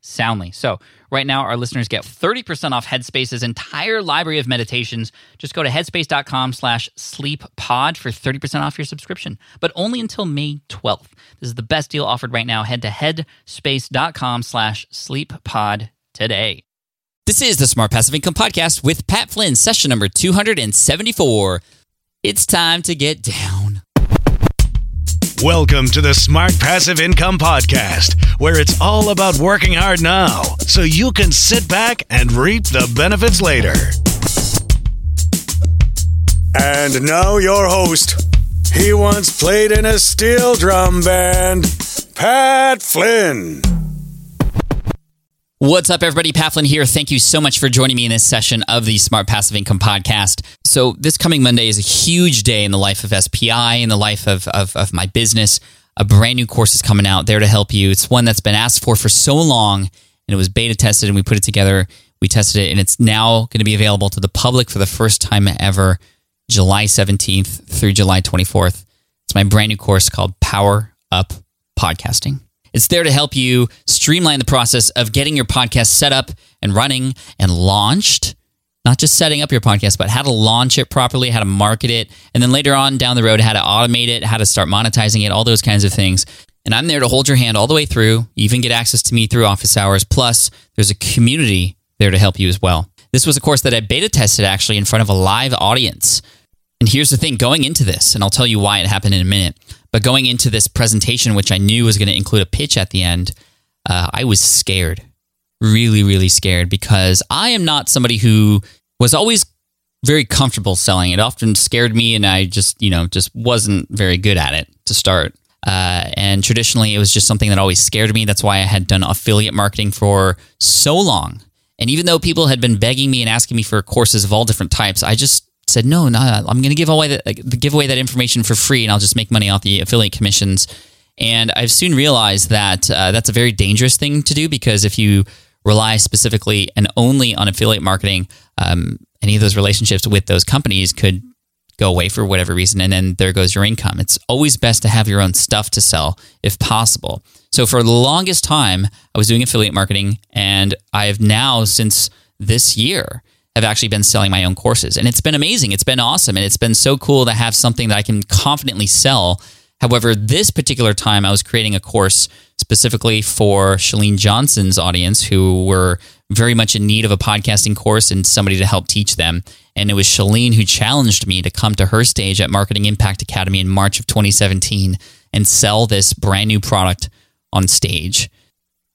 soundly. So, right now, our listeners get 30% off Headspace's entire library of meditations. Just go to headspace.com slash sleeppod for 30% off your subscription, but only until May 12th. This is the best deal offered right now. Head to headspace.com slash sleeppod today. This is the Smart Passive Income Podcast with Pat Flynn, session number 274. It's time to get down. Welcome to the Smart Passive Income Podcast, where it's all about working hard now so you can sit back and reap the benefits later. And now, your host. He once played in a steel drum band, Pat Flynn. What's up, everybody? Pat Flynn here. Thank you so much for joining me in this session of the Smart Passive Income Podcast. So, this coming Monday is a huge day in the life of SPI, in the life of, of, of my business. A brand new course is coming out there to help you. It's one that's been asked for for so long, and it was beta tested, and we put it together. We tested it, and it's now going to be available to the public for the first time ever, July 17th through July 24th. It's my brand new course called Power Up Podcasting. It's there to help you streamline the process of getting your podcast set up and running and launched. Not just setting up your podcast, but how to launch it properly, how to market it, and then later on down the road, how to automate it, how to start monetizing it, all those kinds of things. And I'm there to hold your hand all the way through. You even get access to me through office hours. Plus, there's a community there to help you as well. This was a course that I beta tested actually in front of a live audience. And here's the thing going into this, and I'll tell you why it happened in a minute. But going into this presentation, which I knew was going to include a pitch at the end, uh, I was scared, really, really scared because I am not somebody who was always very comfortable selling. It often scared me, and I just, you know, just wasn't very good at it to start. Uh, and traditionally, it was just something that always scared me. That's why I had done affiliate marketing for so long. And even though people had been begging me and asking me for courses of all different types, I just said, no, no, I'm going to give away that, give away that information for free, and I'll just make money off the affiliate commissions. And I've soon realized that uh, that's a very dangerous thing to do because if you rely specifically and only on affiliate marketing, um, any of those relationships with those companies could go away for whatever reason, and then there goes your income. It's always best to have your own stuff to sell if possible. So for the longest time, I was doing affiliate marketing, and I have now since this year have actually been selling my own courses. And it's been amazing. It's been awesome. And it's been so cool to have something that I can confidently sell. However, this particular time, I was creating a course specifically for Chalene Johnson's audience who were very much in need of a podcasting course and somebody to help teach them. And it was Chalene who challenged me to come to her stage at Marketing Impact Academy in March of 2017 and sell this brand new product on stage.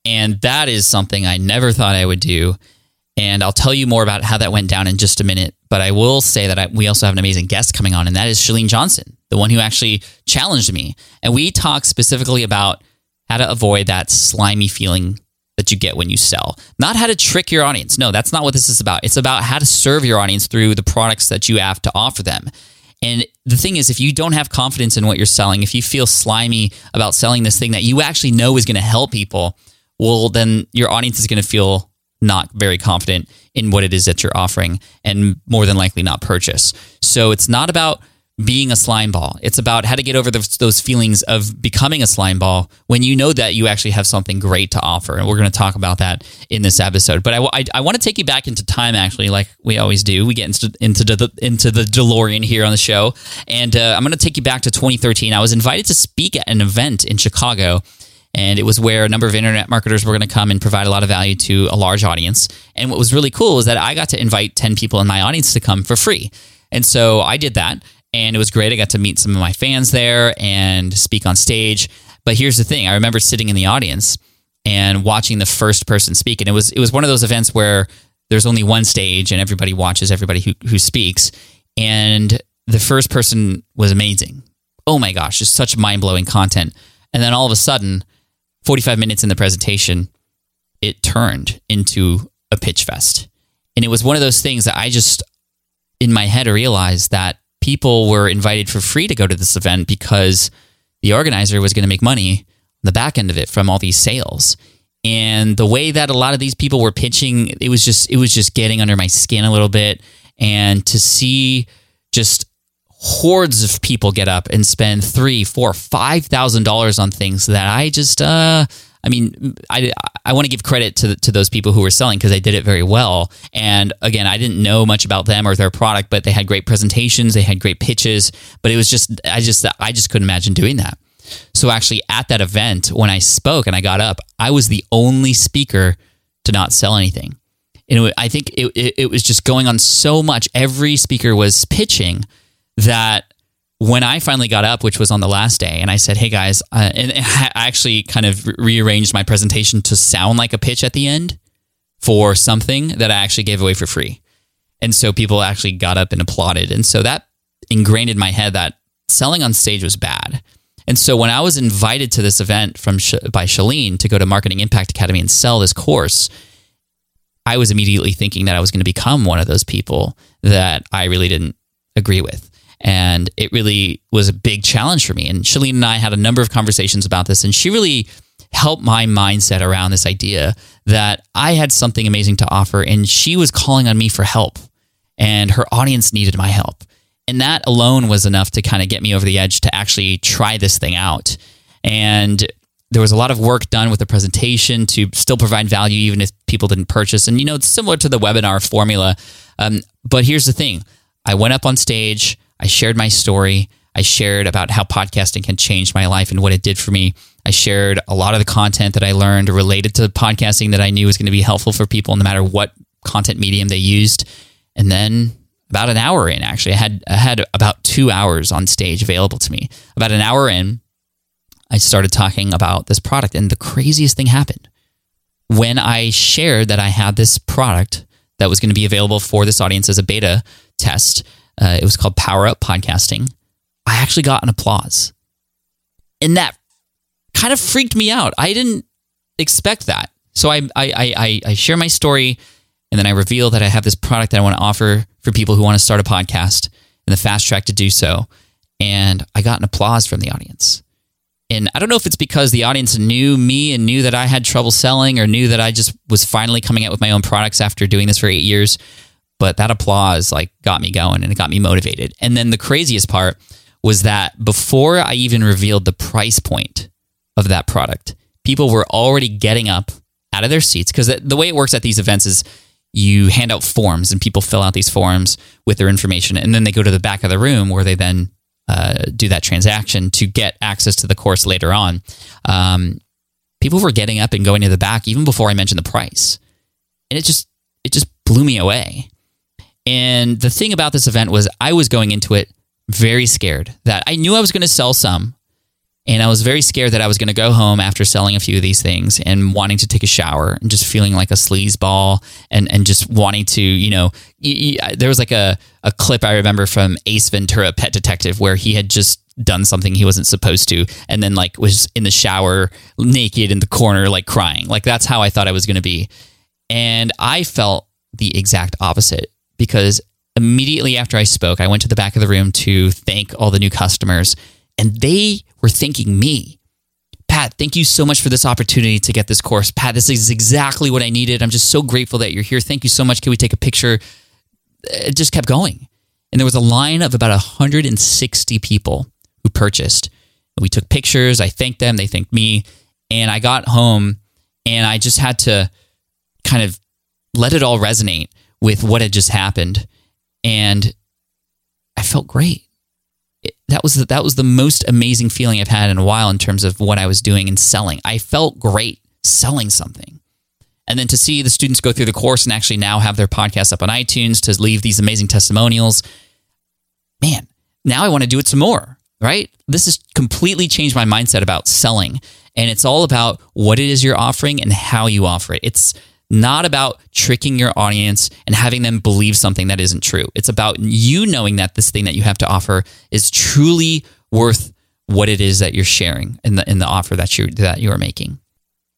And that is something I never thought I would do. And I'll tell you more about how that went down in just a minute. But I will say that I, we also have an amazing guest coming on, and that is Chalene Johnson, the one who actually challenged me. And we talk specifically about how to avoid that slimy feeling that you get when you sell. Not how to trick your audience. No, that's not what this is about. It's about how to serve your audience through the products that you have to offer them. And the thing is, if you don't have confidence in what you're selling, if you feel slimy about selling this thing that you actually know is going to help people, well, then your audience is going to feel not very confident in what it is that you're offering and more than likely not purchase. So it's not about being a slime ball. It's about how to get over those, feelings of becoming a slime ball when you know that you actually have something great to offer. And we're going to talk about that in this episode. But I, I, I want to take you back into time, actually, like we always do. We get into, into, the, into the DeLorean here on the show. And uh, I'm going to take you back to 2013. I was invited to speak at an event in Chicago And it was where a number of internet marketers were going to come and provide a lot of value to a large audience. And what was really cool was that I got to invite 10 people in my audience to come for free. And so I did that. And it was great. I got to meet some of my fans there and speak on stage. But here's the thing I remember sitting in the audience and watching the first person speak. And it was, it was one of those events where there's only one stage and everybody watches everybody who, who speaks. And the first person was amazing. Oh my gosh, just such mind blowing content. And then all of a sudden, 45 minutes in the presentation, it turned into a pitch fest. And it was one of those things that I just, in my head, realized that people were invited for free to go to this event because the organizer was going to make money on the back end of it from all these sales. And the way that a lot of these people were pitching, it was just it was just getting under my skin a little bit. And to see just hordes of people get up and spend three, four, five thousand dollars on things that I just uh I mean, I, I want to give credit to to those people who were selling because they did it very well. And again, I didn't know much about them or their product, but they had great presentations, they had great pitches. But it was just I just I just couldn't imagine doing that. So actually, at that event, when I spoke and I got up, I was the only speaker to not sell anything. And it, I think it, it, it was just going on so much. Every speaker was pitching that when I finally got up, which was on the last day, and I said, "Hey guys," uh, and I actually kind of rearranged my presentation to sound like a pitch at the end for something that I actually gave away for free, and so people actually got up and applauded, and so that ingrained in my head that selling on stage was bad. And so when I was invited to this event from by Chalene to go to Marketing Impact Academy and sell this course, I was immediately thinking that I was going to become one of those people that I really didn't agree with. And it really was a big challenge for me. And Chalene and I had a number of conversations about this, and she really helped my mindset around this idea that I had something amazing to offer, and she was calling on me for help, and her audience needed my help. And that alone was enough to kind of get me over the edge to actually try this thing out. And there was a lot of work done with the presentation to still provide value, even if people didn't purchase. And, you know, it's similar to the webinar formula. Um, but here's the thing I went up on stage, I shared my story. I shared about how podcasting can change my life and what it did for me. I shared a lot of the content that I learned related to podcasting that I knew was going to be helpful for people no matter what content medium they used. And then about an hour in, actually, I had, I had about two hours on stage available to me. About an hour in, I started talking about this product. And the craziest thing happened when I shared that I had this product that was going to be available for this audience as a beta test. Uh, it was called Power Up Podcasting. I actually got an applause. And that kind of freaked me out. I didn't expect that. So I, I, I, I share my story and then I reveal that I have this product that I want to offer for people who want to start a podcast and the fast track to do so. And I got an applause from the audience. And I don't know if it's because the audience knew me and knew that I had trouble selling or knew that I just was finally coming out with my own products after doing this for eight years but that applause like got me going and it got me motivated. And then the craziest part was that before I even revealed the price point of that product, people were already getting up out of their seats because the way it works at these events is you hand out forms and people fill out these forms with their information and then they go to the back of the room where they then uh, do that transaction to get access to the course later on. Um, people were getting up and going to the back even before I mentioned the price, and it just it just blew me away. And the thing about this event was I was going into it very scared that I knew I was going to sell some. And I was very scared that I was going to go home after selling a few of these things and wanting to take a shower and just feeling like a sleazeball and, and just wanting to, you know, there was like a, a clip I remember from Ace Ventura, Pet Detective, where he had just done something he wasn't supposed to and then like was in the shower naked in the corner, like crying. Like that's how I thought I was going to be. And I felt the exact opposite because immediately after I spoke, I went to the back of the room to thank all the new customers, and they were thanking me. Pat, thank you so much for this opportunity to get this course. Pat, this is exactly what I needed. I'm just so grateful that you're here. Thank you so much. Can we take a picture? It just kept going. And there was a line of about 160 people who purchased. We took pictures. I thanked them. They thanked me. And I got home and I just had to kind of let it all resonate with what had just happened. And I felt great. It, that was the, that was the most amazing feeling I've had in a while in terms of what I was doing and selling. I felt great selling something. And then to see the students go through the course and actually now have their podcast up on iTunes to leave these amazing testimonials, man, now I want to do it some more, right? This has completely changed my mindset about selling. And it's all about what it is you're offering and how you offer it. It's not about tricking your audience and having them believe something that isn't true. It's about you knowing that this thing that you have to offer is truly worth what it is that you're sharing in the in the offer that you that you are making.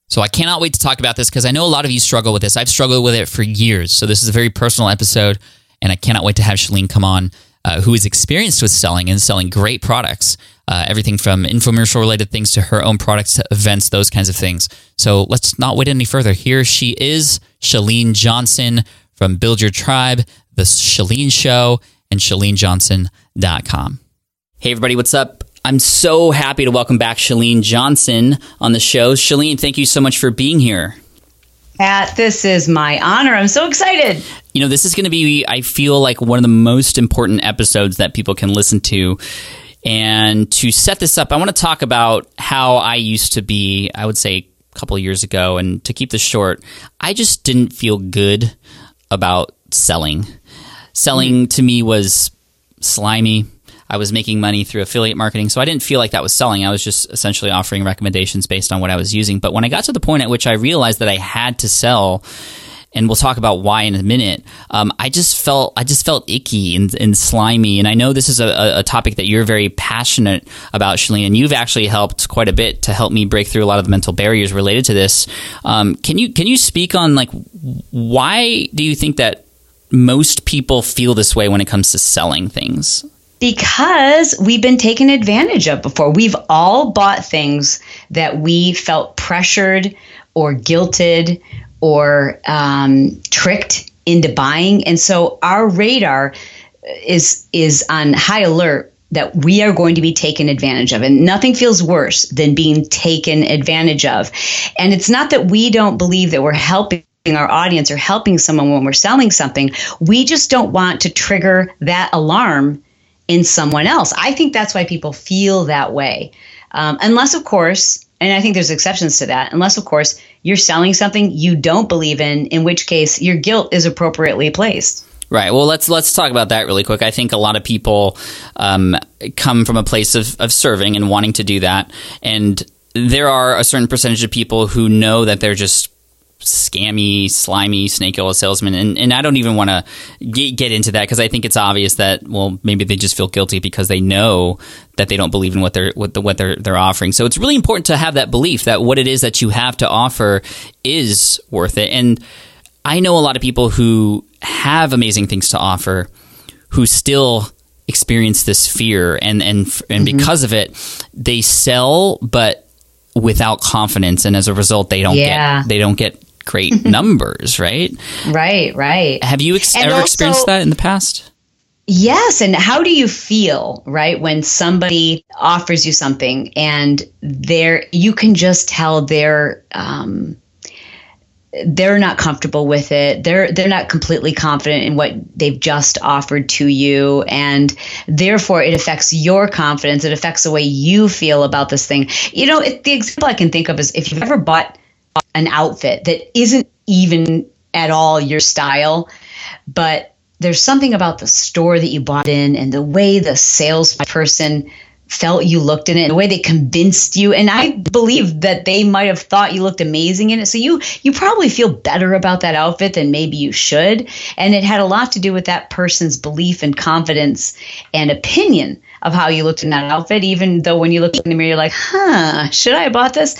So I cannot wait to talk about this because I know a lot of you struggle with this. I've struggled with it for years. So this is a very personal episode, and I cannot wait to have Chalene come on, uh, who is experienced with selling and selling great products, uh, everything from infomercial related things to her own products to events, those kinds of things. So let's not wait any further. Here she is, Chalene Johnson from Build Your Tribe, The Chalene Show, and ChaleneJohnson.com. Hey, everybody, what's up? I'm so happy to welcome back Chalene Johnson on the show. Chalene, thank you so much for being here. Pat, this is my honor. I'm so excited. You know, this is going to be, I feel like, one of the most important episodes that people can listen to. And to set this up, I want to talk about how I used to be, I would say a couple of years ago. And to keep this short, I just didn't feel good about selling. Selling mm-hmm. to me was slimy I was making money through affiliate marketing. So I didn't feel like that was selling. I was just essentially offering recommendations based on what I was using. But when I got to the point at which I realized that I had to sell, and we'll talk about why in a minute. Um, I just felt I just felt icky and, and slimy, and I know this is a, a, topic that you're very passionate about, Chalene, and you've actually helped quite a bit to help me break through a lot of the mental barriers related to this. Um, can you can you speak on like why do you think that most people feel this way when it comes to selling things? because we've been taken advantage of before. We've all bought things that we felt pressured or guilted or um, tricked into buying, and so our radar is is on high alert that we are going to be taken advantage of. And nothing feels worse than being taken advantage of. And it's not that we don't believe that we're helping our audience or helping someone when we're selling something. We just don't want to trigger that alarm in someone else. I think that's why people feel that way. Um, unless, of course, and I think there's exceptions to that, unless, of course, you're selling something you don't believe in, in which case your guilt is appropriately placed. Right. Well, let's let's talk about that really quick. I think a lot of people um, come from a place of, of serving and wanting to do that, and there are a certain percentage of people who know that they're just scammy, slimy snake oil salesman. And, and I don't even want to get, get into that because I think it's obvious that, well, maybe they just feel guilty because they know that they don't believe in what they're, what, the, what they're, they're offering. So it's really important to have that belief that what it is that you have to offer is worth it. And I know a lot of people who have amazing things to offer who still experience this fear and, and, and mm-hmm. because of it, they sell, but without confidence and as a result they don't yeah. get they don't get great numbers, right? Right, right. Have you ex- ever also, experienced that in the past? Yes. And how do you feel, right, when somebody offers you something and there you can just tell they're um, they're not comfortable with it. They're they're not completely confident in what they've just offered to you, and therefore it affects your confidence. It affects the way you feel about this thing. You know, it, the example I can think of is if you've ever bought an outfit that isn't even at all your style, but there's something about the store that you bought in and the way the salesperson felt you looked in it, the way they convinced you, and I believe that they might have thought you looked amazing in it. So you you probably feel better about that outfit than maybe you should, and it had a lot to do with that person's belief and confidence and opinion of how you looked in that outfit. Even though when you look in the mirror, you're like, "Huh, should I have bought this?"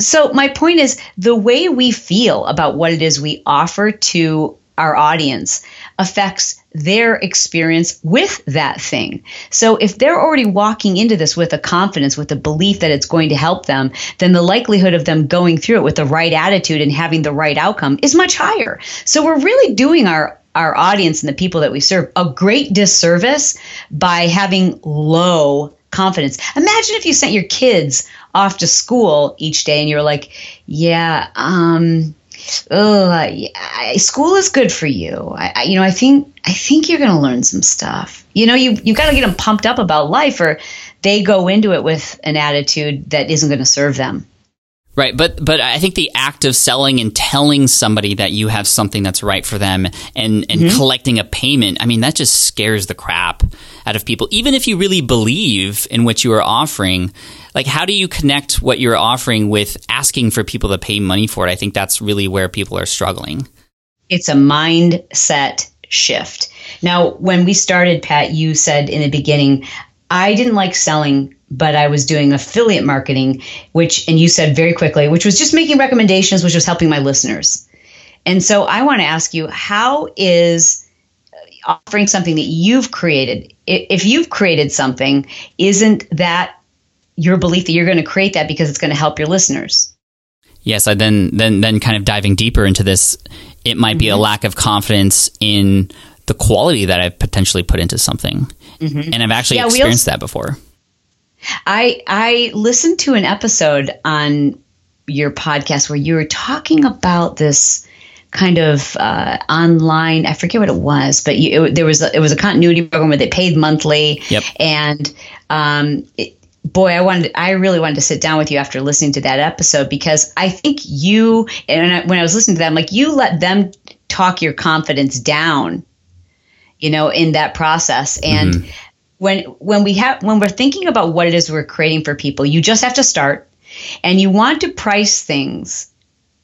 So, my point is the way we feel about what it is we offer to our audience affects their experience with that thing. So if they're already walking into this with a confidence, with a belief that it's going to help them, then the likelihood of them going through it with the right attitude and having the right outcome is much higher. So we're really doing our our audience and the people that we serve a great disservice by having low confidence. Imagine if you sent your kids off to school each day and you're like, yeah, um, school is good for you. I, I, you know, I think I think you're going to learn some stuff. You know, you you've got to get them pumped up about life, or they go into it with an attitude that isn't going to serve them. Right, but but I think the act of selling and telling somebody that you have something that's right for them and and mm-hmm. collecting a payment, I mean that just scares the crap out of people. Even if you really believe in what you are offering, like how do you connect what you're offering with asking for people to pay money for it? I think that's really where people are struggling. It's a mindset shift. Now, when we started, Pat, you said in the beginning, I didn't like selling but I was doing affiliate marketing, which, and you said very quickly, which was just making recommendations, which was helping my listeners. And so I want to ask you, how is offering something that you've created, if you've created something, isn't that your belief that you're going to create that because it's going to help your listeners? Yes, I then then then kind of diving deeper into this, it might mm-hmm. be a mm-hmm. lack of confidence in the quality that I've potentially put into something. Mm-hmm. And I've actually yeah, experienced also, that before. I I listened to an episode on your podcast where you were talking about this kind of uh, online. I forget what it was, but you, it, there was a, it was a continuity program where they paid monthly. Yep. And um, it, boy, I wanted I really wanted to sit down with you after listening to that episode because I think you and I, when I was listening to them, like you let them talk your confidence down, you know, in that process and. Mm-hmm when when we have when we're thinking about what it is we're creating for people, you just have to start and you want to price things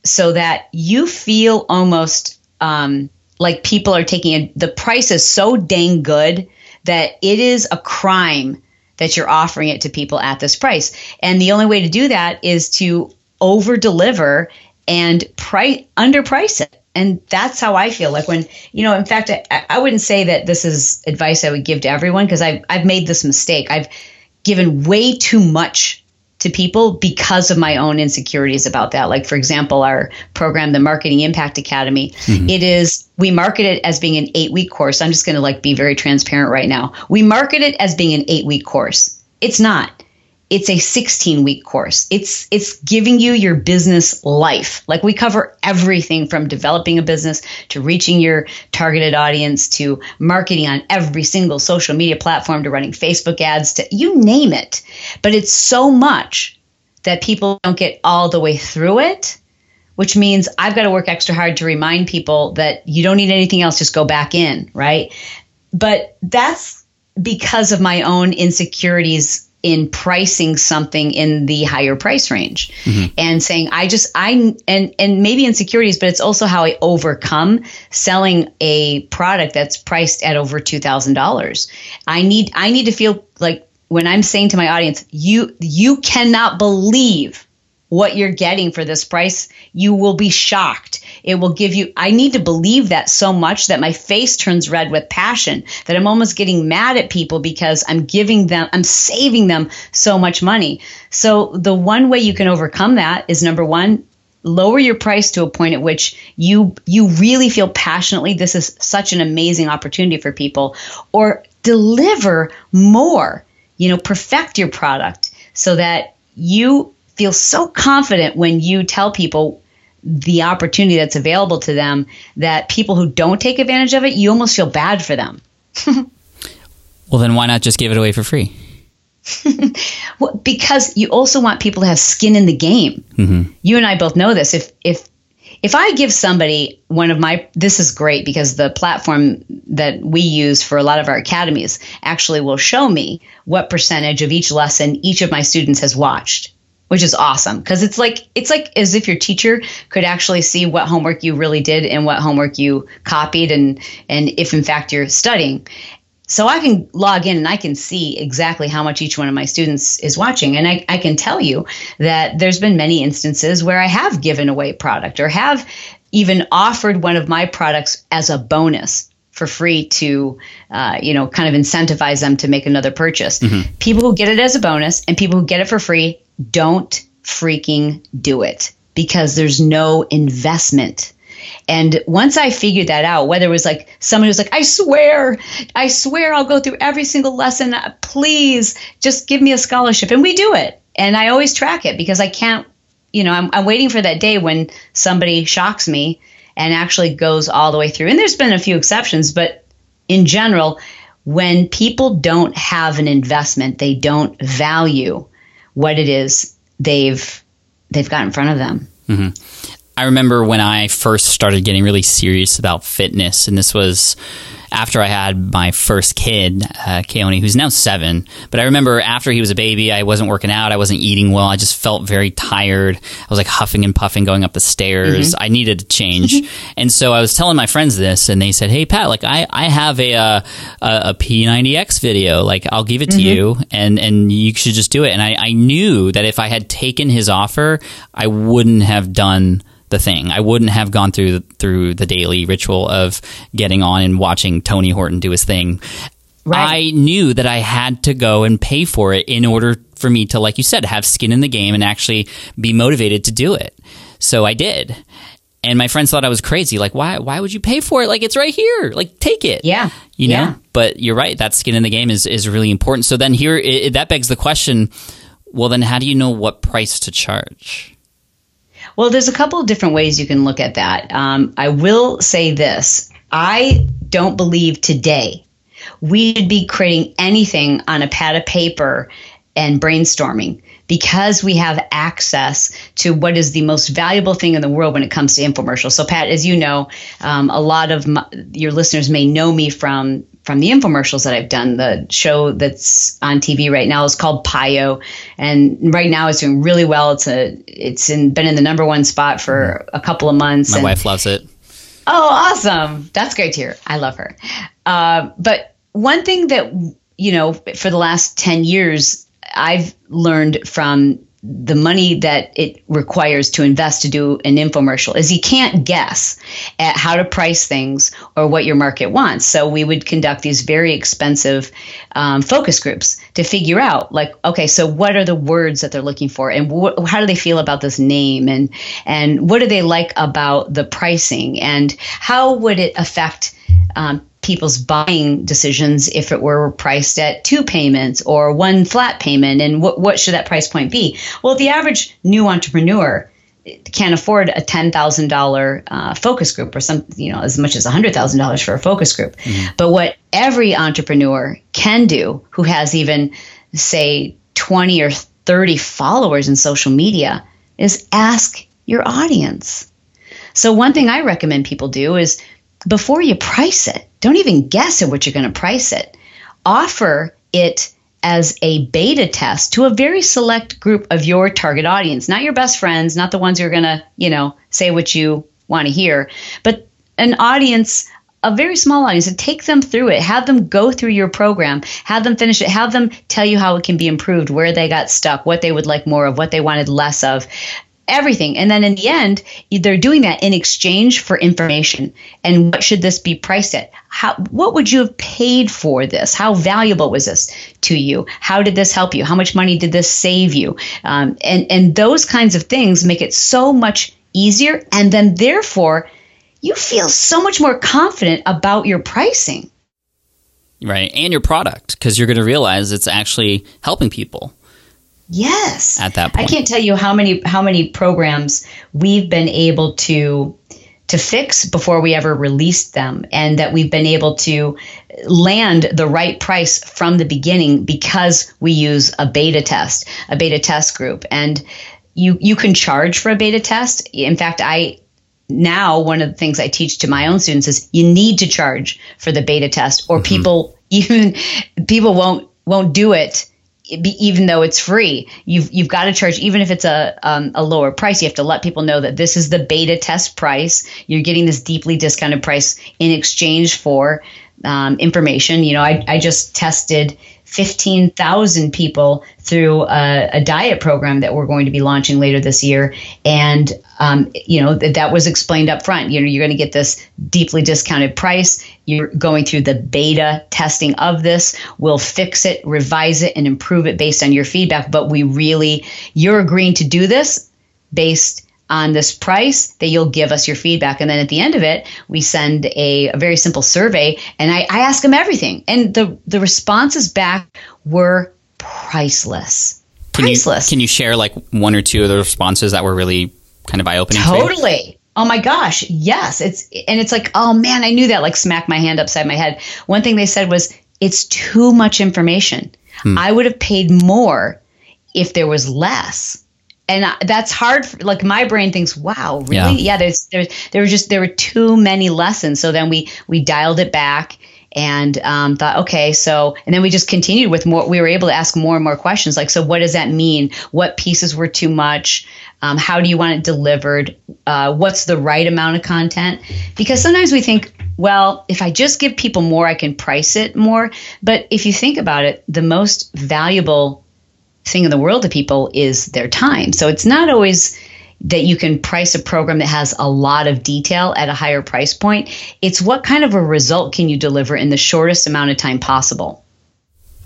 so that you feel almost um, like people are taking a, the price is so dang good that it is a crime that you're offering it to people at this price. And the only way to do that is to over deliver and price underprice it and that's how I feel. Like when, you know, in fact, I, I wouldn't say that this is advice I would give to everyone because I've, I've made this mistake. I've given way too much to people because of my own insecurities about that. Like, for example, our program, the Marketing Impact Academy, mm-hmm. it is, we market it as being an eight week course. I'm just going to like be very transparent right now. We market it as being an eight week course. It's not it's a 16 week course. It's it's giving you your business life. Like we cover everything from developing a business to reaching your targeted audience to marketing on every single social media platform to running Facebook ads to you name it. But it's so much that people don't get all the way through it, which means I've got to work extra hard to remind people that you don't need anything else just go back in, right? But that's because of my own insecurities in pricing something in the higher price range mm-hmm. and saying i just i and and maybe insecurities but it's also how i overcome selling a product that's priced at over $2000 i need i need to feel like when i'm saying to my audience you you cannot believe what you're getting for this price, you will be shocked. It will give you, I need to believe that so much that my face turns red with passion, that I'm almost getting mad at people because I'm giving them, I'm saving them so much money. So the one way you can overcome that is number one, lower your price to a point at which you you really feel passionately this is such an amazing opportunity for people or deliver more you know perfect your product so that you feel so confident when you tell people the opportunity that's available to them that people who don't take advantage of it, you almost feel bad for them. well, then why not just give it away for free? well, because you also want people to have skin in the game. Mm-hmm. You and I both know this. If if if I give somebody one of my this is great because the platform that we use for a lot of our academies actually will show me what percentage of each lesson each of my students has watched which is awesome because it's like it's like as if your teacher could actually see what homework you really did and what homework you copied and and if in fact you're studying so i can log in and i can see exactly how much each one of my students is watching and i, I can tell you that there's been many instances where i have given away product or have even offered one of my products as a bonus for free to, uh, you know, kind of incentivize them to make another purchase. Mm-hmm. People who get it as a bonus and people who get it for free don't freaking do it because there's no investment. And once I figured that out, whether it was like someone who's like, I swear, I swear I'll go through every single lesson. Uh, please just give me a scholarship. And we do it. And I always track it because I can't you know, I'm, I'm waiting for that day when somebody shocks me and actually goes all the way through. And there's been a few exceptions, but in general, when people don't have an investment, they don't value what it is they've they've got in front of them. Mm-hmm. I remember when I first started getting really serious about fitness, and this was after I had my first kid, uh, Keoni, who's now seven. But I remember after he was a baby, I wasn't working out. I wasn't eating well. I just felt very tired. I was like huffing and puffing going up the stairs. Mm-hmm. I needed to change. Mm-hmm. And so I was telling my friends this, and they said, Hey, Pat, like I, I have a, uh, a, a P90X video. Like I'll give it to mm-hmm. you, and, and you should just do it. And I, I knew that if I had taken his offer, I wouldn't have done the thing. I wouldn't have gone through through the daily ritual of getting on and watching Tony Horton do his thing. Right. I knew that I had to go and pay for it in order for me to, like you said, have skin in the game and actually be motivated to do it. So I did. And my friends thought I was crazy. Like, why? Why would you pay for it? Like, it's right here. Like, take it. Yeah. You know. Yeah. But you're right. That skin in the game is is really important. So then here, it, that begs the question. Well, then, how do you know what price to charge? Well, there's a couple of different ways you can look at that. Um, I will say this I don't believe today we should be creating anything on a pad of paper and brainstorming because we have access to what is the most valuable thing in the world when it comes to infomercials. So, Pat, as you know, um, a lot of my, your listeners may know me from from the infomercials that I've done. The show that's on TV right now is called PiYo, and right now it's doing really well. It's a it's in, been in the number one spot for a couple of months. My and, wife loves it. Oh, awesome! That's great to hear. I love her. Uh, but one thing that you know for the last ten years I've learned from the money that it requires to invest to do an infomercial is you can't guess at how to price things or what your market wants. So we would conduct these very expensive um, focus groups to figure out, like, okay, so what are the words that they're looking for, and wh- how do they feel about this name, and and what do they like about the pricing, and how would it affect um, people's buying decisions if it were priced at two payments or one flat payment? And what, what should that price point be? Well the average new entrepreneur can't afford a $10,000 uh, focus group or some, you know, as much as $100,000 for a focus group. Mm-hmm. But what every entrepreneur can do who has even, say, 20 or 30 followers in social media is ask your audience. So, one thing I recommend people do is before you price it, don't even guess at what you're going to price it. Offer it as a beta test to a very select group of your target audience, not your best friends, not the ones who are going to, you know, say what you want to hear, but an audience a very small audience and take them through it. Have them go through your program, have them finish it, have them tell you how it can be improved, where they got stuck, what they would like more of, what they wanted less of everything. And then in the end, they're doing that in exchange for information. And what should this be priced at? How, what would you have paid for this? How valuable was this to you? How did this help you? How much money did this save you? Um, and, and those kinds of things make it so much easier. And then therefore, you feel so much more confident about your pricing. Right. And your product, because you're going to realize it's actually helping people. Yes. At that point. I can't tell you how many how many programs we've been able to to fix before we ever released them and that we've been able to land the right price from the beginning because we use a beta test, a beta test group. And you you can charge for a beta test. In fact, I now one of the things I teach to my own students is you need to charge for the beta test or mm-hmm. people even people won't won't do it even though it's free, you've you've got to charge even if it's a um, a lower price. You have to let people know that this is the beta test price. You're getting this deeply discounted price in exchange for um, information. You know, I I just tested 15,000 people through a, a, diet program that we're going to be launching later this year. And, um, you know, th- that was explained up front. You know, you're going to get this deeply discounted price. You're going through the beta testing of this. We'll fix it, revise it, and improve it based on your feedback. But we really, you're agreeing to do this based on this price that you'll give us your feedback. And then at the end of it, we send a, a very simple survey and I, I ask them everything. And the, the responses back were priceless. Can priceless. You, can you share like one or two of the responses that were really kind of eye opening? Totally. Oh my gosh, yes. It's and it's like, oh man, I knew that. Like smack my hand upside my head. One thing they said was, it's too much information. Hmm. I would have paid more if there was less. And that's hard. For, like my brain thinks, "Wow, really? Yeah. yeah there's, there's, there were just there were too many lessons." So then we we dialed it back and um, thought, okay, so, and then we just continued with more. We were able to ask more and more questions, like, so what does that mean? What pieces were too much? Um, how do you want it delivered? Uh, what's the right amount of content? Because sometimes we think, well, if I just give people more, I can price it more. But if you think about it, the most valuable thing in the world to people is their time. So it's not always that you can price a program that has a lot of detail at a higher price point. It's what kind of a result can you deliver in the shortest amount of time possible.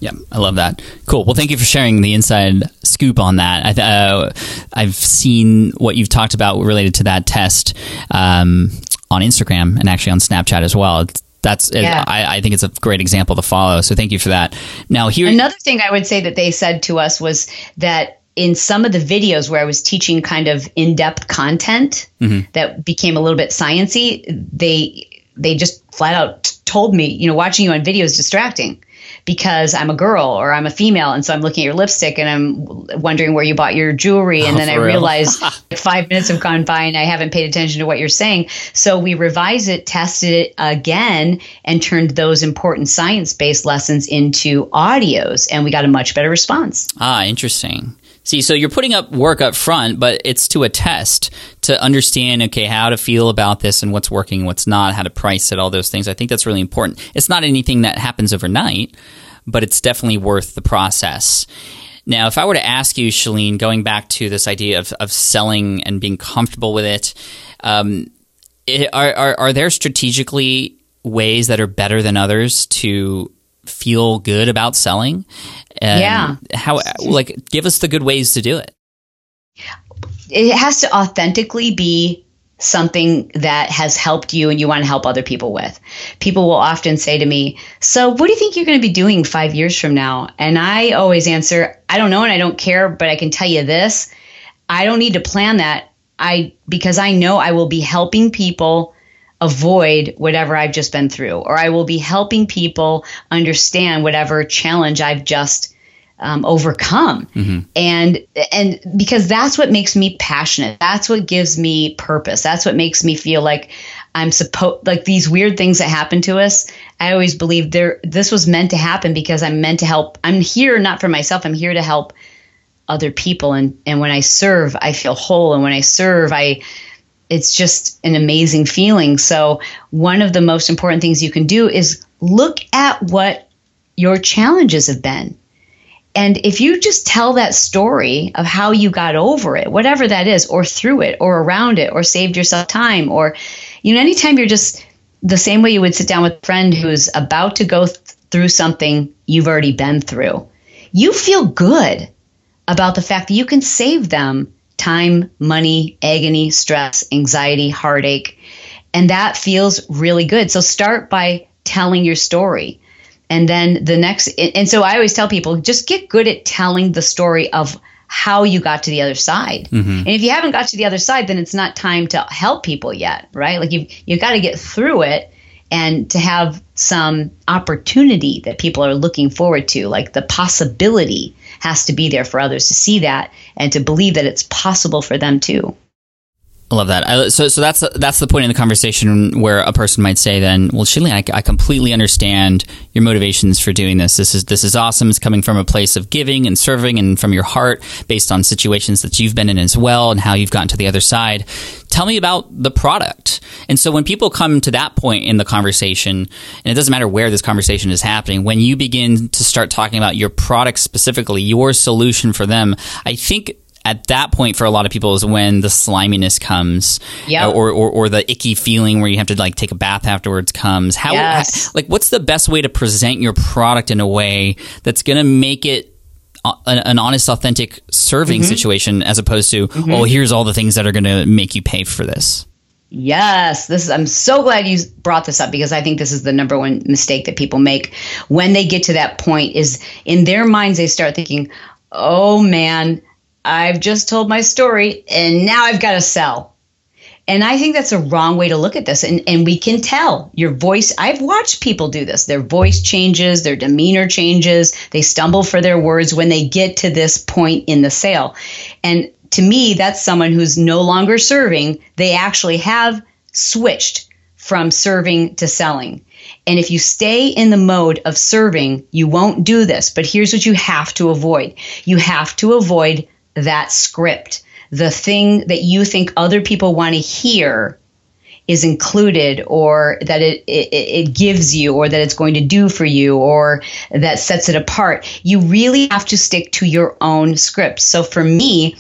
Yeah, I love that. Cool. Well, thank you for sharing the inside scoop on that. I, uh, I've seen what you've talked about related to that test um, on Instagram and actually on Snapchat as well. that's yeah. I, I, think it's a great example to follow. So thank you for that. Now here, another thing I would say that they said to us was that in some of the videos where I was teaching kind of in-depth content mm-hmm. that became a little bit sciency, they they just flat out told me, you know, watching you on video is distracting because I'm a girl or I'm a female, and so I'm looking at your lipstick and I'm wondering where you bought your jewelry, and oh, then I realize five minutes have gone by and I haven't paid attention to what you're saying. So we revised it, tested it again, and turned those important science-based lessons into audios, and we got a much better response. Ah, interesting. See, so you're putting up work up front, but it's to a test to understand, okay, how to feel about this and what's working, what's not, how to price it, all those things. I think that's really important. It's not anything that happens overnight, but it's definitely worth the process. Now, if I were to ask you, Chalene, going back to this idea of, of selling and being comfortable with it, um, it are, are, are there strategically ways that are better than others to feel good about selling? And yeah. How, like, give us the good ways to do it. It has to authentically be something that has helped you and you want to help other people with. People will often say to me, So, what do you think you're going to be doing five years from now? And I always answer, I don't know and I don't care, but I can tell you this I don't need to plan that. I because I know I will be helping people avoid whatever I've just been through, or I will be helping people understand whatever challenge I've just um, overcome. Mm-hmm. And and because that's what makes me passionate. That's what gives me purpose. That's what makes me feel like I'm supposed like these weird things that happen to us. I always believe there this was meant to happen because I'm meant to help. I'm here not for myself. I'm here to help other people and and when I serve, I feel whole and when I serve, I it's just an amazing feeling. So, one of the most important things you can do is look at what your challenges have been. And if you just tell that story of how you got over it, whatever that is, or through it, or around it, or saved yourself time, or, you know, anytime you're just the same way you would sit down with a friend who's about to go th- through something you've already been through, you feel good about the fact that you can save them time, money, agony, stress, anxiety, heartache. And that feels really good. So start by telling your story. And then the next, and so I always tell people just get good at telling the story of how you got to the other side. Mm-hmm. And if you haven't got to the other side, then it's not time to help people yet, right? Like you've, you've got to get through it and to have some opportunity that people are looking forward to, like the possibility has to be there for others to see that and to believe that it's possible for them too. I love that. I, so, so that's that's the point in the conversation where a person might say, "Then, well, Shirley, I, I, completely understand your motivations for doing this. This is this is awesome. It's coming from a place of giving and serving, and from your heart, based on situations that you've been in as well, and how you've gotten to the other side. Tell me about the product." And so, when people come to that point in the conversation, and it doesn't matter where this conversation is happening, when you begin to start talking about your product specifically, your solution for them, I think at that point for a lot of people is when the sliminess comes yeah or, or, or the icky feeling where you have to like take a bath afterwards comes how, yes. how like what's the best way to present your product in a way that's going to make it an, an, honest authentic serving mm-hmm. situation as opposed to mm-hmm. oh here's all the things that are going to make you pay for this Yes, this is, I'm so glad you brought this up because I think this is the number one mistake that people make when they get to that point is in their minds they start thinking, oh man, I've just told my story and now I've got to sell. And I think that's a wrong way to look at this. And, and we can tell your voice. I've watched people do this. Their voice changes, their demeanor changes, they stumble for their words when they get to this point in the sale. And to me, that's someone who's no longer serving. They actually have switched from serving to selling. And if you stay in the mode of serving, you won't do this. But here's what you have to avoid you have to avoid that script the thing that you think other people want to hear is included or that it, it, it gives you or that it's going to do for you or that sets it apart. You really have to stick to your own script. So for me,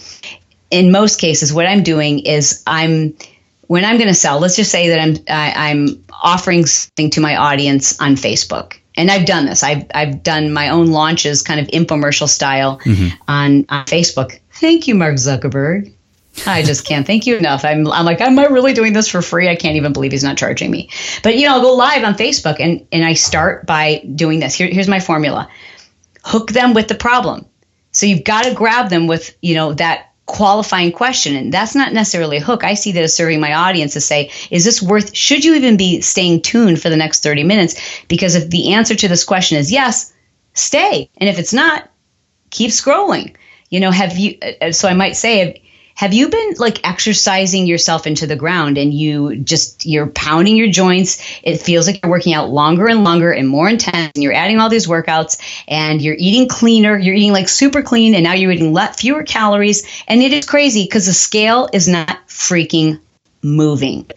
in most cases, what I'm doing is I'm when I'm going to sell. Let's just say that I'm I, am i am offering something to my audience on Facebook, and I've done this. I've I've done my own launches, kind of infomercial style, mm-hmm. on on Facebook. Thank you, Mark Zuckerberg. I just can't thank you enough. I'm, I'm like, am I really doing this for free? I can't even believe he's not charging me. But you know, I'll go live on Facebook and, and I start by doing this. Here, here's my formula. Hook them with the problem. So you've got to grab them with, you know, that qualifying question. And that's not necessarily a hook. I see that as serving my audience to say, is this worth, should you even be staying tuned for the next 30 minutes? Because if the answer to this question is yes, stay. And if it's not, keep scrolling you know have you uh, uh, so i might say have you been like exercising yourself into the ground and you just you're pounding your joints? It feels like you're working out longer and longer and more intense and you're adding all these workouts and you're eating cleaner. You're eating like super clean and now you're eating fewer calories. And it is crazy because the scale is not freaking moving.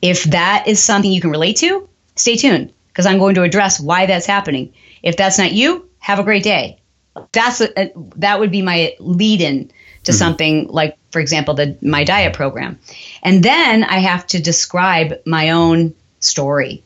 If that is something you can relate to stay tuned because i'm going to address why that's happening. If that's not you have a great day. That's a, a, that would be my lead in to mm-hmm. something like for example the my diet program. And then i have to describe my own story.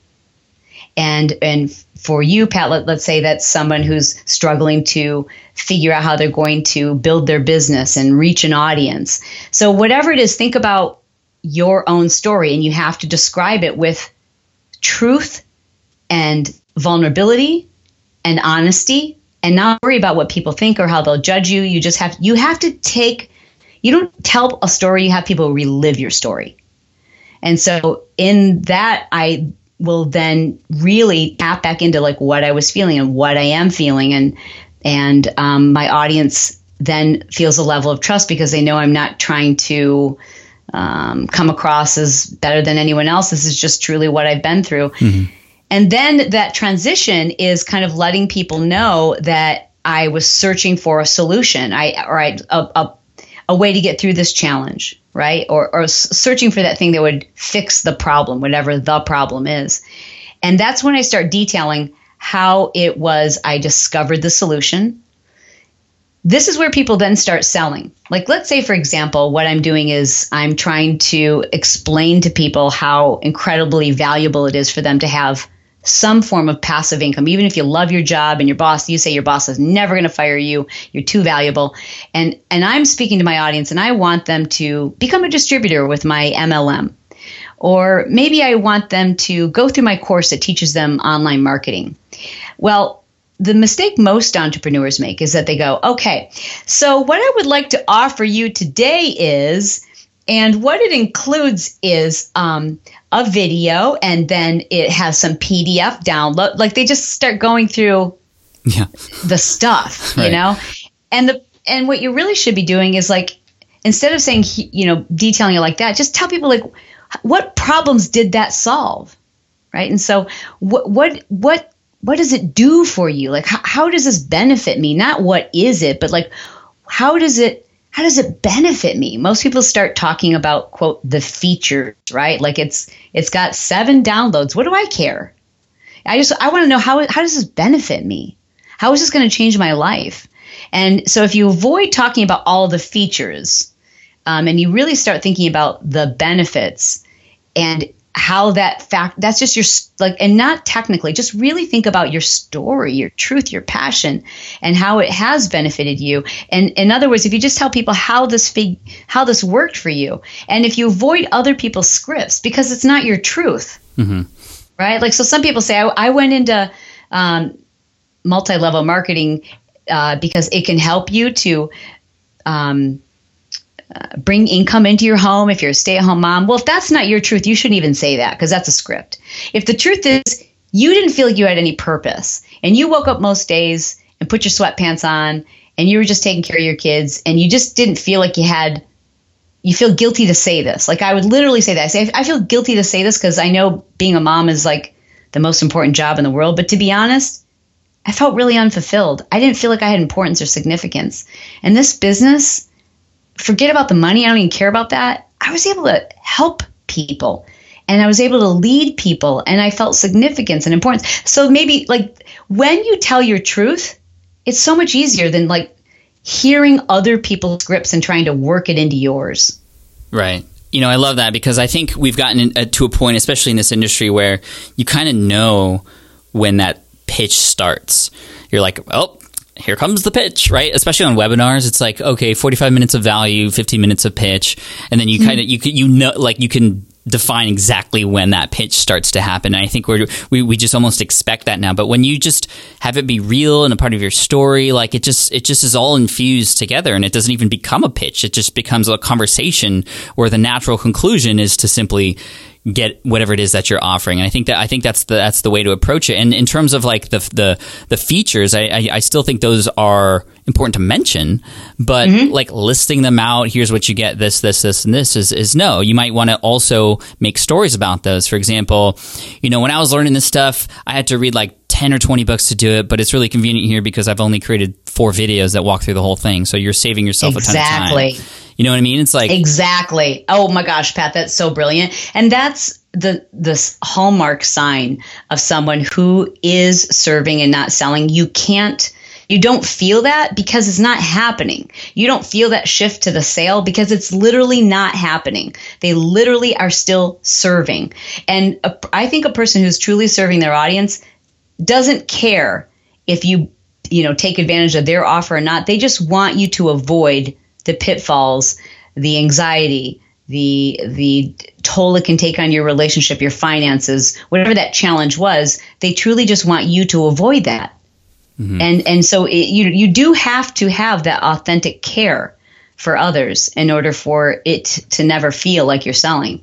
And and for you pat let, let's say that's someone who's struggling to figure out how they're going to build their business and reach an audience. So whatever it is think about your own story and you have to describe it with truth and vulnerability and honesty and not worry about what people think or how they'll judge you. You just have you have to take you don't tell a story, you have people relive your story. And so in that I will then really tap back into like what I was feeling and what I am feeling and and um, my audience then feels a level of trust because they know I'm not trying to um, come across as better than anyone else. This is just truly what I've been through. Mm-hmm. And then that transition is kind of letting people know that I was searching for a solution, I or I, a, a, a way to get through this challenge, right? Or, or searching for that thing that would fix the problem, whatever the problem is. And that's when I start detailing how it was I discovered the solution. This is where people then start selling. Like, let's say, for example, what I'm doing is I'm trying to explain to people how incredibly valuable it is for them to have some form of passive income even if you love your job and your boss you say your boss is never going to fire you you're too valuable. And and i'm speaking to my audience and i want them to become a distributor with my mlm or maybe i want them to go through my course that teaches them online marketing. Well the mistake most entrepreneurs make is that they go okay so what i would like to offer you today is and what it includes is um, a video and then it has some PDF download. Like they just start going through yeah. the stuff, right. you know? And the and what you really should be doing is like instead of saying you know detailing it like that, just tell people like what problems did that solve? Right? And so what what what what does it do for you? Like how, how does this benefit me? Not what is it, but like how does it how does it benefit me? Most people start talking about quote the features, right? Like it's it's got seven downloads. What do I care? I just I want to know how how does this benefit me? How is this going to change my life? And so if you avoid talking about all the features, um, and you really start thinking about the benefits and how that fact that's just your like and not technically just really think about your story your truth your passion and how it has benefited you. And in other words if you just tell people how this fig how this worked for you and if you avoid other people's scripts because it's not your truth. Mm-hmm. right? Like so some people say i, I went into um, multi-level marketing uh, because it can help you to um, uh, bring income into your home if you're a stay-at-home mom. Well, if that's not your truth, you shouldn't even say that because that's a script. If the truth is you didn't feel like you had any purpose and you woke up most days and put your sweatpants on and you were just taking care of your kids and you just didn't feel like you had you feel guilty to say this. Like I would literally say that. I say I feel guilty to say this because I know being a mom is like the most important job in the world. But to be honest, I felt really unfulfilled. I didn't feel like I had importance or significance. And this business, forget about the money. I don't even care about that. I was able to help people and I was able to lead people and I felt significance and importance. So maybe like when you tell your truth, it's so much easier than like hearing other people's scripts and trying to work it into yours. Right. You know, I love that because I think we've gotten uh, to a point, especially in this industry, where you kind of know when that pitch starts. You're like, oh, here comes the pitch, right? Especially on webinars, it's like okay, 45 minutes of value, 15 minutes of pitch, and then you mm-hmm. kind of you you know like you can define exactly when that pitch starts to happen. And I think we're, we we just almost expect that now. But when you just have it be real and a part of your story, like it just it just is all infused together, and it doesn't even become a pitch. It just becomes a conversation where the natural conclusion is to simply get whatever it is that you're offering. And I think that I think that's the that's the way to approach it. And in terms of like the the the features, I I, I still think those are important to mention. But mm-hmm. like listing them out, here's what you get, this this this and this is is no. You might want to also make stories about those. For example, you know when I was learning this stuff, I had to read like 10 or 20 books to do it, but it's really convenient here because I've only created four videos that walk through the whole thing. So you're saving yourself exactly. a ton of time. You know what I mean? It's like Exactly. Oh my gosh, Pat, that's so brilliant. And that's the this hallmark sign of someone who is serving and not selling. You can't you don't feel that because it's not happening. You don't feel that shift to the sale because it's literally not happening. They literally are still serving. And a, I think a person who's truly serving their audience doesn't care if you you know take advantage of their offer or not. They just want you to avoid the pitfalls, the anxiety, the the toll it can take on your relationship, your finances, whatever that challenge was, they truly just want you to avoid that. Mm-hmm. And and so it, you you do have to have that authentic care for others in order for it to never feel like you're selling.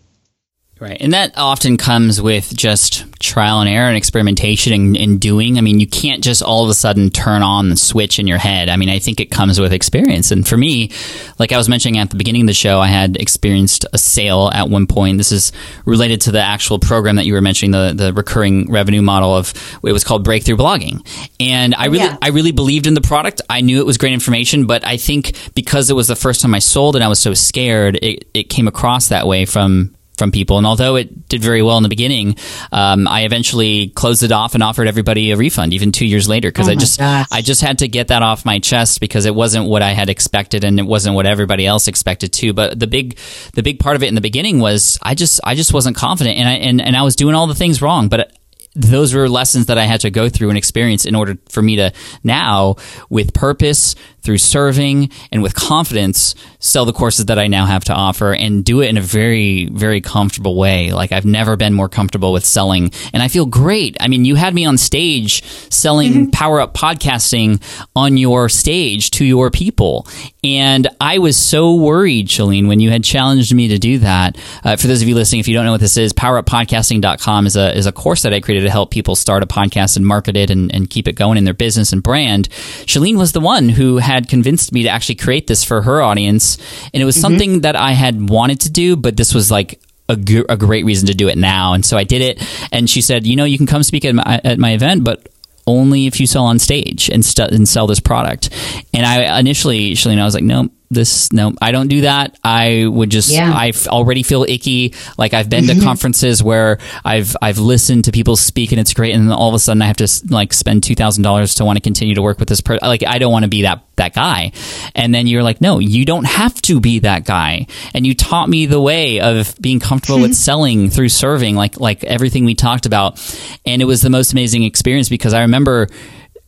Right. And that often comes with just trial and error and experimentation and, and, doing. I mean, you can't just all of a sudden turn on the switch in your head. I mean, I think it comes with experience. And for me, like I was mentioning at the beginning of the show, I had experienced a sale at one point. This is related to the actual program that you were mentioning, the, the recurring revenue model of it was called breakthrough blogging. And I really, yeah. I really believed in the product. I knew it was great information, but I think because it was the first time I sold and I was so scared, it, it came across that way from from people. And although it did very well in the beginning, um, I eventually closed it off and offered everybody a refund, even two years later, because oh I just gosh. I just had to get that off my chest because it wasn't what I had expected and it wasn't what everybody else expected too. But the big the big part of it in the beginning was I just I just wasn't confident and I and, and I was doing all the things wrong, but those were lessons that I had to go through and experience in order for me to now, with purpose, through serving and with confidence sell the courses that I now have to offer and do it in a very, very comfortable way. Like I've never been more comfortable with selling and I feel great. I mean, you had me on stage selling mm-hmm. power up podcasting on your stage to your people. And I was so worried, Chalene, when you had challenged me to do that. Uh, for those of you listening, if you don't know what this is, poweruppodcasting.com is a, is a course that I created to help people start a podcast and market it and, and keep it going in their business and brand. Chalene was the one who had had convinced me to actually create this for her audience. And it was mm-hmm. something that I had wanted to do, but this was like a, g- a great reason to do it now. And so I did it. And she said, you know, you can come speak at my, at my event, but only if you sell on stage and, st- and sell this product. And I initially, Chalene, I was like, no, this no i don't do that. I would just yeah. i already feel icky. Like i've been to mm-hmm. conferences where i've i've listened to people speak and it's great and then all of a sudden i have to like spend $2000 to want to continue to work with this person like i don't want to be that that guy. And then you're like no you don't have to be that guy. And you taught me the way of being comfortable with selling through serving like like everything we talked about. And it was the most amazing experience because i remember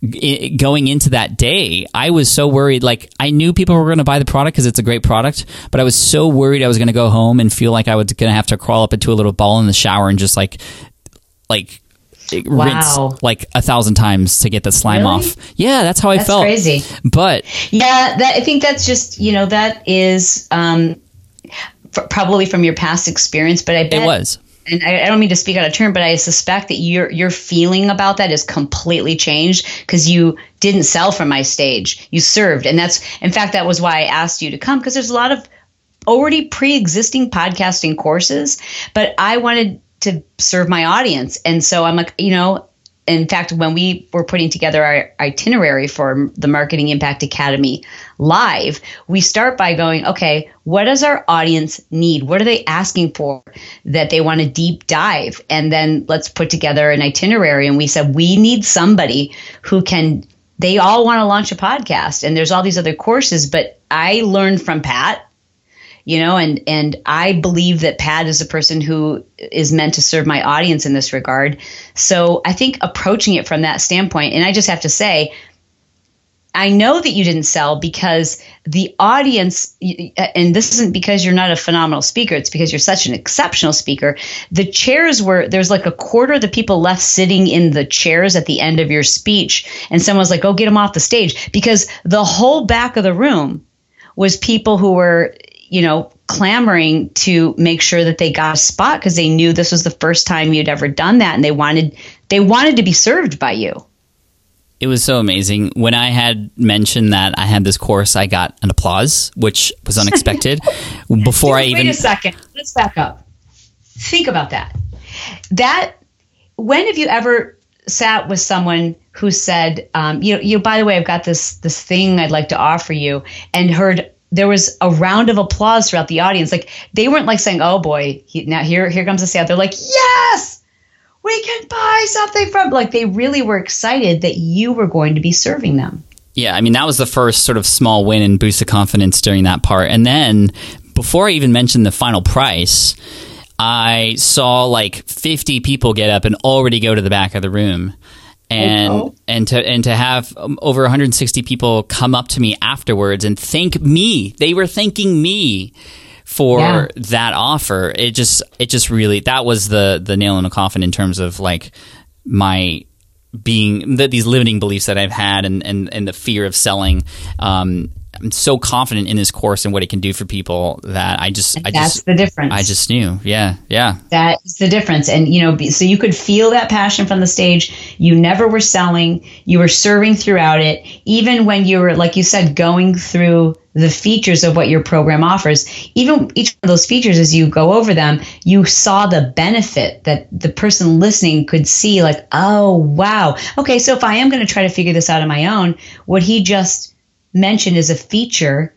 going into that day, I was so worried. Like, I knew people were going to buy the product because it's a great product, but I was so worried I was going to go home and feel like I was going to have to crawl up into a little ball in the shower and just like, like, wow. rinse like a thousand times to get the slime really? off. Yeah, that's how I that's felt. Crazy, but yeah, that I think that's just you know that is um, f- probably from your past experience. But I bet it was. And I, I don't mean to speak out of turn, but I suspect that your your feeling about that is completely changed because you didn't sell from my stage. You served, and that's in fact that was why I asked you to come because there's a lot of already pre-existing podcasting courses, but I wanted to serve my audience. And so I'm like, you know, in fact, when we were putting together our itinerary for the Marketing Impact Academy live, we start by going, okay, what does our audience need? What are they asking for that they want to deep dive? And then let's put together an itinerary. And we said, we need somebody who can, they all want to launch a podcast. And there's all these other courses, but I learned from Pat you know and and i believe that pat is a person who is meant to serve my audience in this regard so i think approaching it from that standpoint and i just have to say I know that you didn't sell because the audience, uh, and this isn't because you're not a phenomenal speaker, it's because you're such an exceptional speaker. The chairs were, there's like a quarter of the people left sitting in the chairs at the end of your speech. And someone's like, oh, get them off the stage because the whole back of the room was people who were you know, clamoring to make sure that they got a spot because they knew this was the first time you'd ever done that and they wanted they wanted to be served by you. It was so amazing. When I had mentioned that I had this course, I got an applause, which was unexpected. Before Dude, I even Wait a second. Let's back up. Think about that. That when have you ever sat with someone who said, um, you know, you by the way, I've got this this thing I'd like to offer you, and heard there was a round of applause throughout the audience. Like they weren't like saying, "Oh boy, he, now here here comes the sale." They're like, "Yes, we can buy something from." Like they really were excited that you were going to be serving them. Yeah, I mean that was the first sort of small win and boost of confidence during that part, and then before I even mentioned the final price. I saw like 50 people get up and already go to the back of the room and oh. and to and to have over 160 people come up to me afterwards and thank me they were thanking me for yeah. that offer it just it just really that was the the nail in the coffin in terms of like my being the, these limiting beliefs that I've had and, and, and the fear of selling um, I'm so confident in this course and what it can do for people that I just, I that's just, the difference. I just knew. Yeah. Yeah. That's the difference. And, you know, so you could feel that passion from the stage. You never were selling, you were serving throughout it. Even when you were, like you said, going through the features of what your program offers, even each of those features, as you go over them, you saw the benefit that the person listening could see, like, oh, wow. Okay. So if I am going to try to figure this out on my own, what he just, mentioned as a feature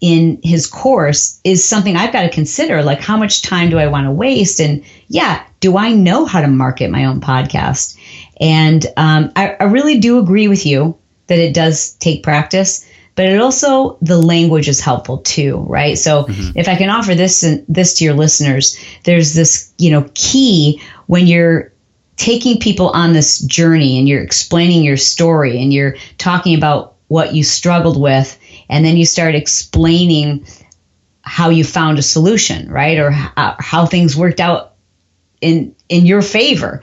in his course is something I've got to consider. Like, how much time do I want to waste? And yeah, do I know how to market my own podcast? And um, I, I really do agree with you that it does take practice, but it also the language is helpful too, right? So mm-hmm. if I can offer this this to your listeners, there's this you know key when you're taking people on this journey and you're explaining your story and you're talking about what you struggled with, and then you start explaining how you found a solution, right? Or how, how things worked out in in your favor.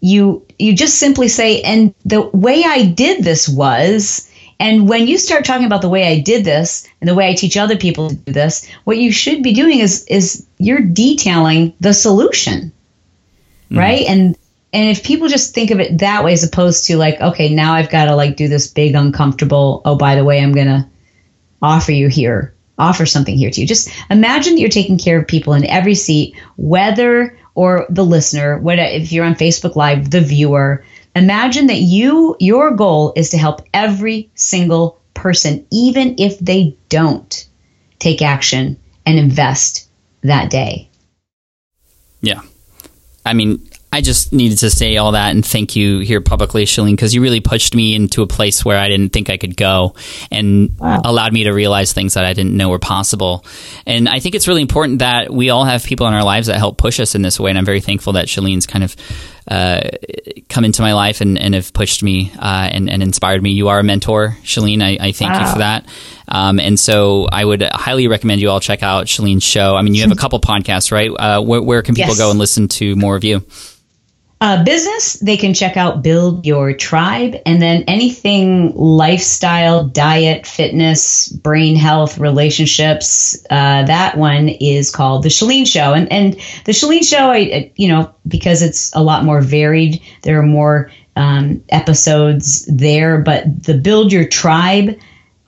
You you just simply say, and the way I did this was, and when you start talking about the way I did this and the way I teach other people to do this, what you should be doing is is you're detailing the solution. Mm-hmm. Right? And and if people just think of it that way as opposed to like okay now i've got to like do this big uncomfortable oh by the way i'm gonna offer you here offer something here to you. Just imagine that you're taking care of people in every seat whether or the listener what if you're on facebook live the viewer. Imagine that you your goal is to help every single person even if they don't take action and invest that day. Yeah. I mean I just needed to say all that and thank you here publicly, Chalene, because you really pushed me into a place where I didn't think I could go and wow. allowed me to realize things that I didn't know were possible. And I think it's really important that we all have people in our lives that help push us in this way. And I'm very thankful that Chalene's kind of uh, come into my life and, and have pushed me uh, and, and, inspired me. You are a mentor, Chalene. I, I thank wow. you for that. Um, and so I would highly recommend you all check out Chalene's show. I mean, you have a couple podcasts, right? Uh, where, where, can people yes. go and listen to more of you? Uh, business, they can check out Build Your Tribe, and then anything lifestyle, diet, fitness, brain health, relationships. Uh, that one is called the Chalene Show, and and the Chalene Show, I you know because it's a lot more varied. There are more um, episodes there, but the Build Your Tribe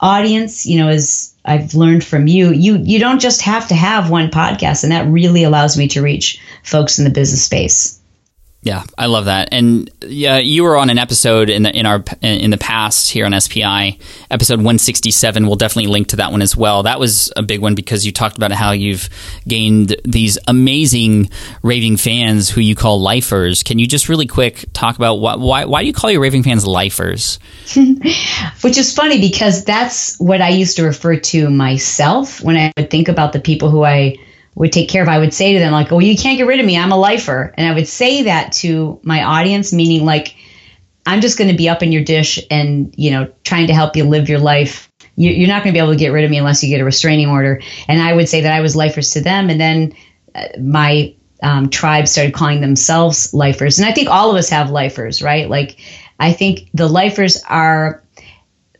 audience, you know, is I've learned from you, you you don't just have to have one podcast, and that really allows me to reach folks in the business space. Yeah, I love that. And yeah, you were on an episode in the in our in the past here on SPI, episode 167. We'll definitely link to that one as well. That was a big one because you talked about how you've gained these amazing raving fans who you call lifers. Can you just really quick talk about why why, why do you call your raving fans lifers? Which is funny because that's what I used to refer to myself when I would think about the people who I would take care of, I would say to them, like, oh, you can't get rid of me. I'm a lifer. And I would say that to my audience, meaning like, I'm just going to be up in your dish and, you know, trying to help you live your life. You're not going to be able to get rid of me unless you get a restraining order. And I would say that I was lifers to them. And then uh, my um, tribe started calling themselves lifers. And I think all of us have lifers, right? Like, I think the lifers are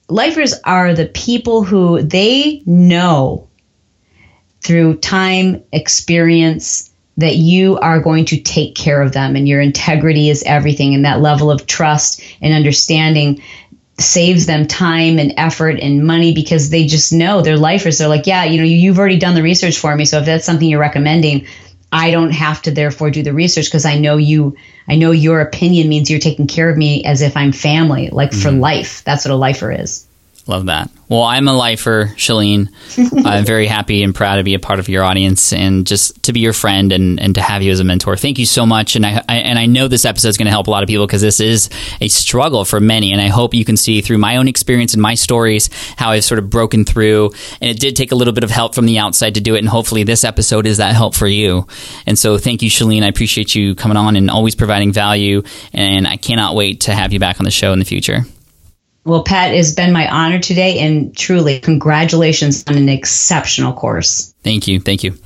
lifers are the people who they know through time, experience, that you are going to take care of them and your integrity is everything. And that level of trust and understanding saves them time and effort and money because they just know they're lifers. They're like, yeah, you know, you've already done the research for me. So if that's something you're recommending, I don't have to therefore do the research because I know you, I know your opinion means you're taking care of me as if I'm family, like mm-hmm. for life. That's what a lifer is. Love that. Well, I'm a lifer, Chalene. I'm very happy and proud to be a part of your audience and just to be your friend and, and to have you as a mentor. Thank you so much. And I, I and I know this episode is going to help a lot of people because this is a struggle for many. And I hope you can see through my own experience and my stories how I've sort of broken through. And it did take a little bit of help from the outside to do it. And hopefully this episode is that help for you. And so thank you, Chalene. I appreciate you coming on and always providing value. And I cannot wait to have you back on the show in the future. Well, Pat, it's been my honor today, and truly, congratulations on an exceptional course. Thank you. Thank you.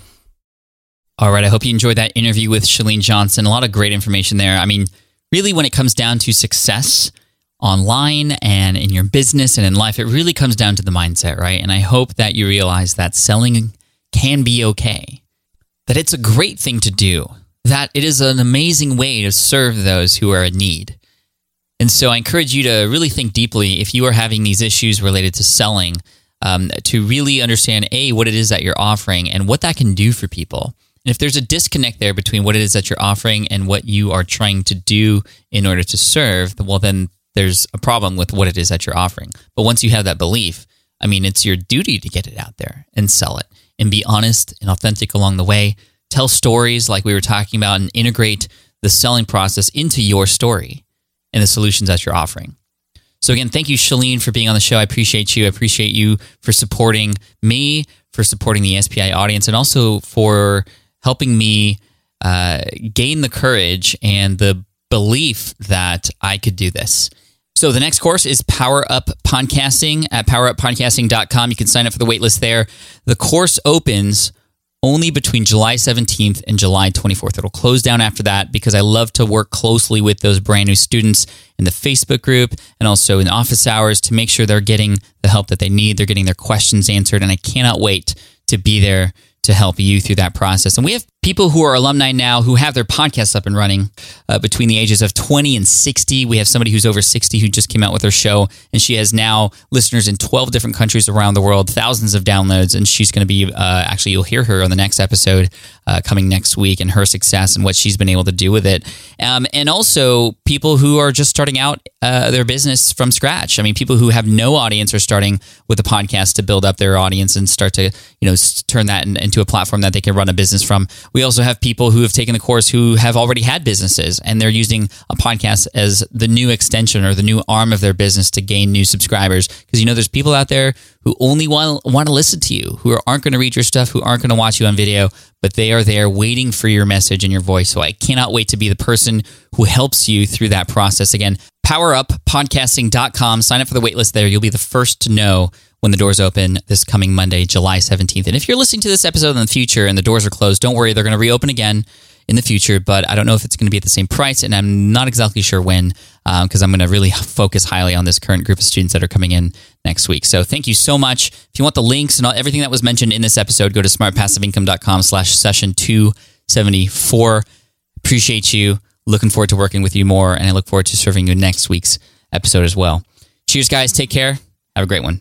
All right. I hope you enjoyed that interview with Chalene Johnson. A lot of great information there. I mean, really, when it comes down to success online and in your business and in life, it really comes down to the mindset, right? And I hope that you realize that selling can be okay, that it's a great thing to do, that it is an amazing way to serve those who are in need. And so I encourage you to really think deeply if you are having these issues related to selling, um, to really understand A, what it is that you're offering and what that can do for people. And if there's a disconnect there between what it is that you're offering and what you are trying to do in order to serve, well, then there's a problem with what it is that you're offering. But once you have that belief, I mean, it's your duty to get it out there and sell it and be honest and authentic along the way. Tell stories like we were talking about and integrate the selling process into your story and the solutions that you're offering. So again, thank you, Chalene, for being on the show. I appreciate you. I appreciate you for supporting me, for supporting the SPI audience, and also for helping me uh, gain the courage and the belief that I could do this. So the next course is Power Up Podcasting at poweruppodcasting.com. You can sign up for the waitlist there. The course opens only between July 17th and July 24th. It'll close down after that because I love to work closely with those brand new students in the Facebook group and also in office hours to make sure they're getting the help that they need. They're getting their questions answered. And I cannot wait to be there to help you through that process. And we have people who are alumni now who have their podcasts up and running uh, between the ages of 20 and 60. We have somebody who's over 60 who just came out with her show, and she has now listeners in 12 different countries around the world, thousands of downloads. And she's going to be uh, actually, you'll hear her on the next episode uh, coming next week and her success and what she's been able to do with it. Um, and also people who are just starting out uh, their business from scratch. I mean, people who have no audience are starting with a podcast to build up their audience and start to, you know, turn that in, into a platform that they can run a business from. We also have people who have taken the course who have already had businesses and they're using a podcast as the new extension or the new arm of their business to gain new subscribers. Because you know, there's people out there who only want, want to listen to you, who aren't going to read your stuff, who aren't going to watch you on video, but they are there waiting for your message and your voice. So I cannot wait to be the person who helps you through that process. Again, poweruppodcasting.com. Sign up for the waitlist there. You'll be the first to know when the doors open this coming Monday, July 17th. And if you're listening to this episode in the future and the doors are closed, don't worry, they're going to reopen again in the future, but I don't know if it's going to be at the same price, and I'm not exactly sure when because um, I'm going to really focus highly on this current group of students that are coming in next week. So thank you so much. If you want the links and all, everything that was mentioned in this episode, go to smartpassiveincome.com slash session 274. Appreciate you. Looking forward to working with you more, and I look forward to serving you next week's episode as well. Cheers, guys. Take care. Have a great one.